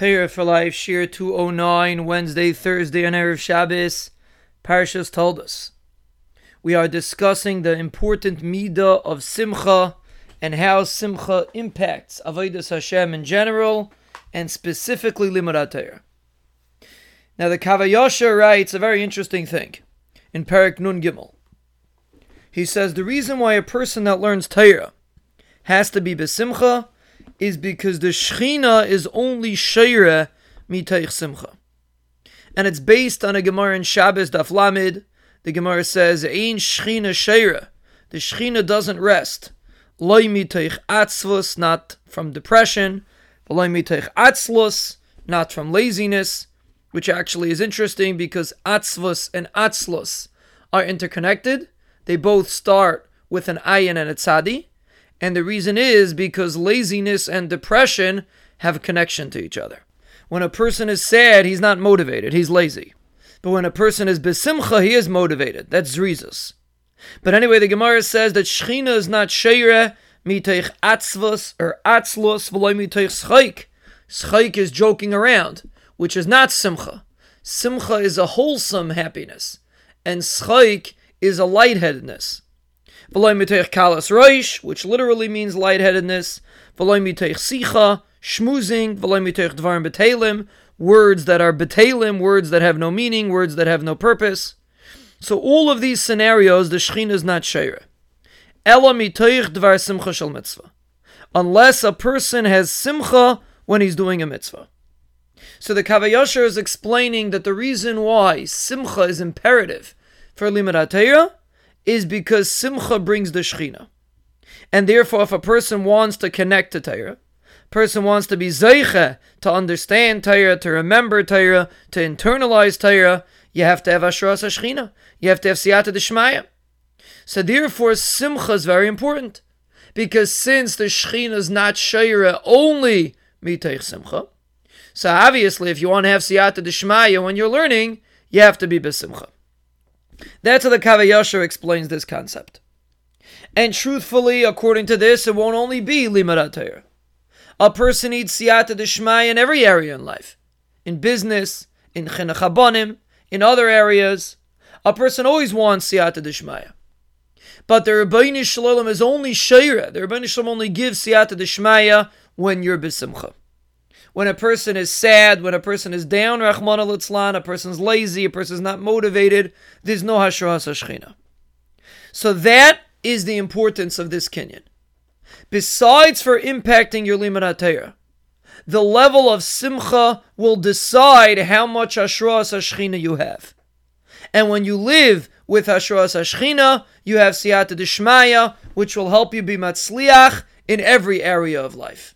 Torah for Life, Shiur 209, Wednesday, Thursday, and Erev Shabbos, Parshas Toldos. We are discussing the important midah of Simcha and how Simcha impacts Avodas Hashem in general and specifically Limud Torah. Now, the Kav Hayashar writes a very interesting thing in Parak Nun Gimel. He says the reason why a person that learns Torah has to be besimcha is because the Shechina is only Sheira Mitaych Simcha. And it's based on a Gemara in Shabbos Daf Lamed. The Gemara says, Ein Shechina Sheira. The Shechina doesn't rest. Loi Mitaych Atzvus, not from depression. Loi Mitaych Atzlus, not from laziness. Which actually is interesting because Atzvus and Atzlus are interconnected. They both start with an ayin and a tzadi. And the reason is because laziness and depression have a connection to each other. When a person is sad, he's not motivated, he's lazy. But when a person is besimcha, he is motivated. That's zrizus. But anyway, the Gemara says that Shechina is not sheire miteich atzvus or atzlus v'loy miteich. Schaik is joking around, which is not simcha. Simcha is a wholesome happiness, and schaik is a lightheadedness. Which literally means lightheadedness. Sicha, dvarim words that are betelim, words that have no meaning, words that have no purpose. So all of these scenarios, the Shechina is not sheira. Ela dvar simcha mitzvah. Unless a person has simcha when he's doing a mitzvah. So the Kav Hayashar is explaining that the reason why simcha is imperative for Limud is because Simcha brings the Shechina. And therefore, if a person wants to connect to Torah, person wants to be Zeicha, to understand Torah, to remember Torah, to internalize Torah, you have to have Ashras Shechina. You have to have Siyata Deshmaya. So therefore, Simcha is very important. Because since the Shechina is not Shaira only Miteich Simcha, so obviously if you want to have Siyata Deshmaya when you're learning, you have to be Besimcha. That's how the Kav Hayashar explains this concept. And truthfully, according to this, it won't only be Limud Torah. A person needs siyata deshmaya in every area in life. In business, in chinuch in other areas. A person always wants siyata deshmaya. But the Ribbono Shel Olam is only shayra. The Ribbono Shel Olam only gives siyata deshmaya when you're besimcha when a person is sad, when a person is down, Rahman al a person's lazy, a person's not motivated, there's no Hashras Hashchina. So that is the importance of this kinyan. Besides for impacting your Torah, the level of Simcha will decide how much Hashras Hashchina you have. And when you live with Hashras Hashchina, you have Siyata Deshmaya, which will help you be Matzliach in every area of life.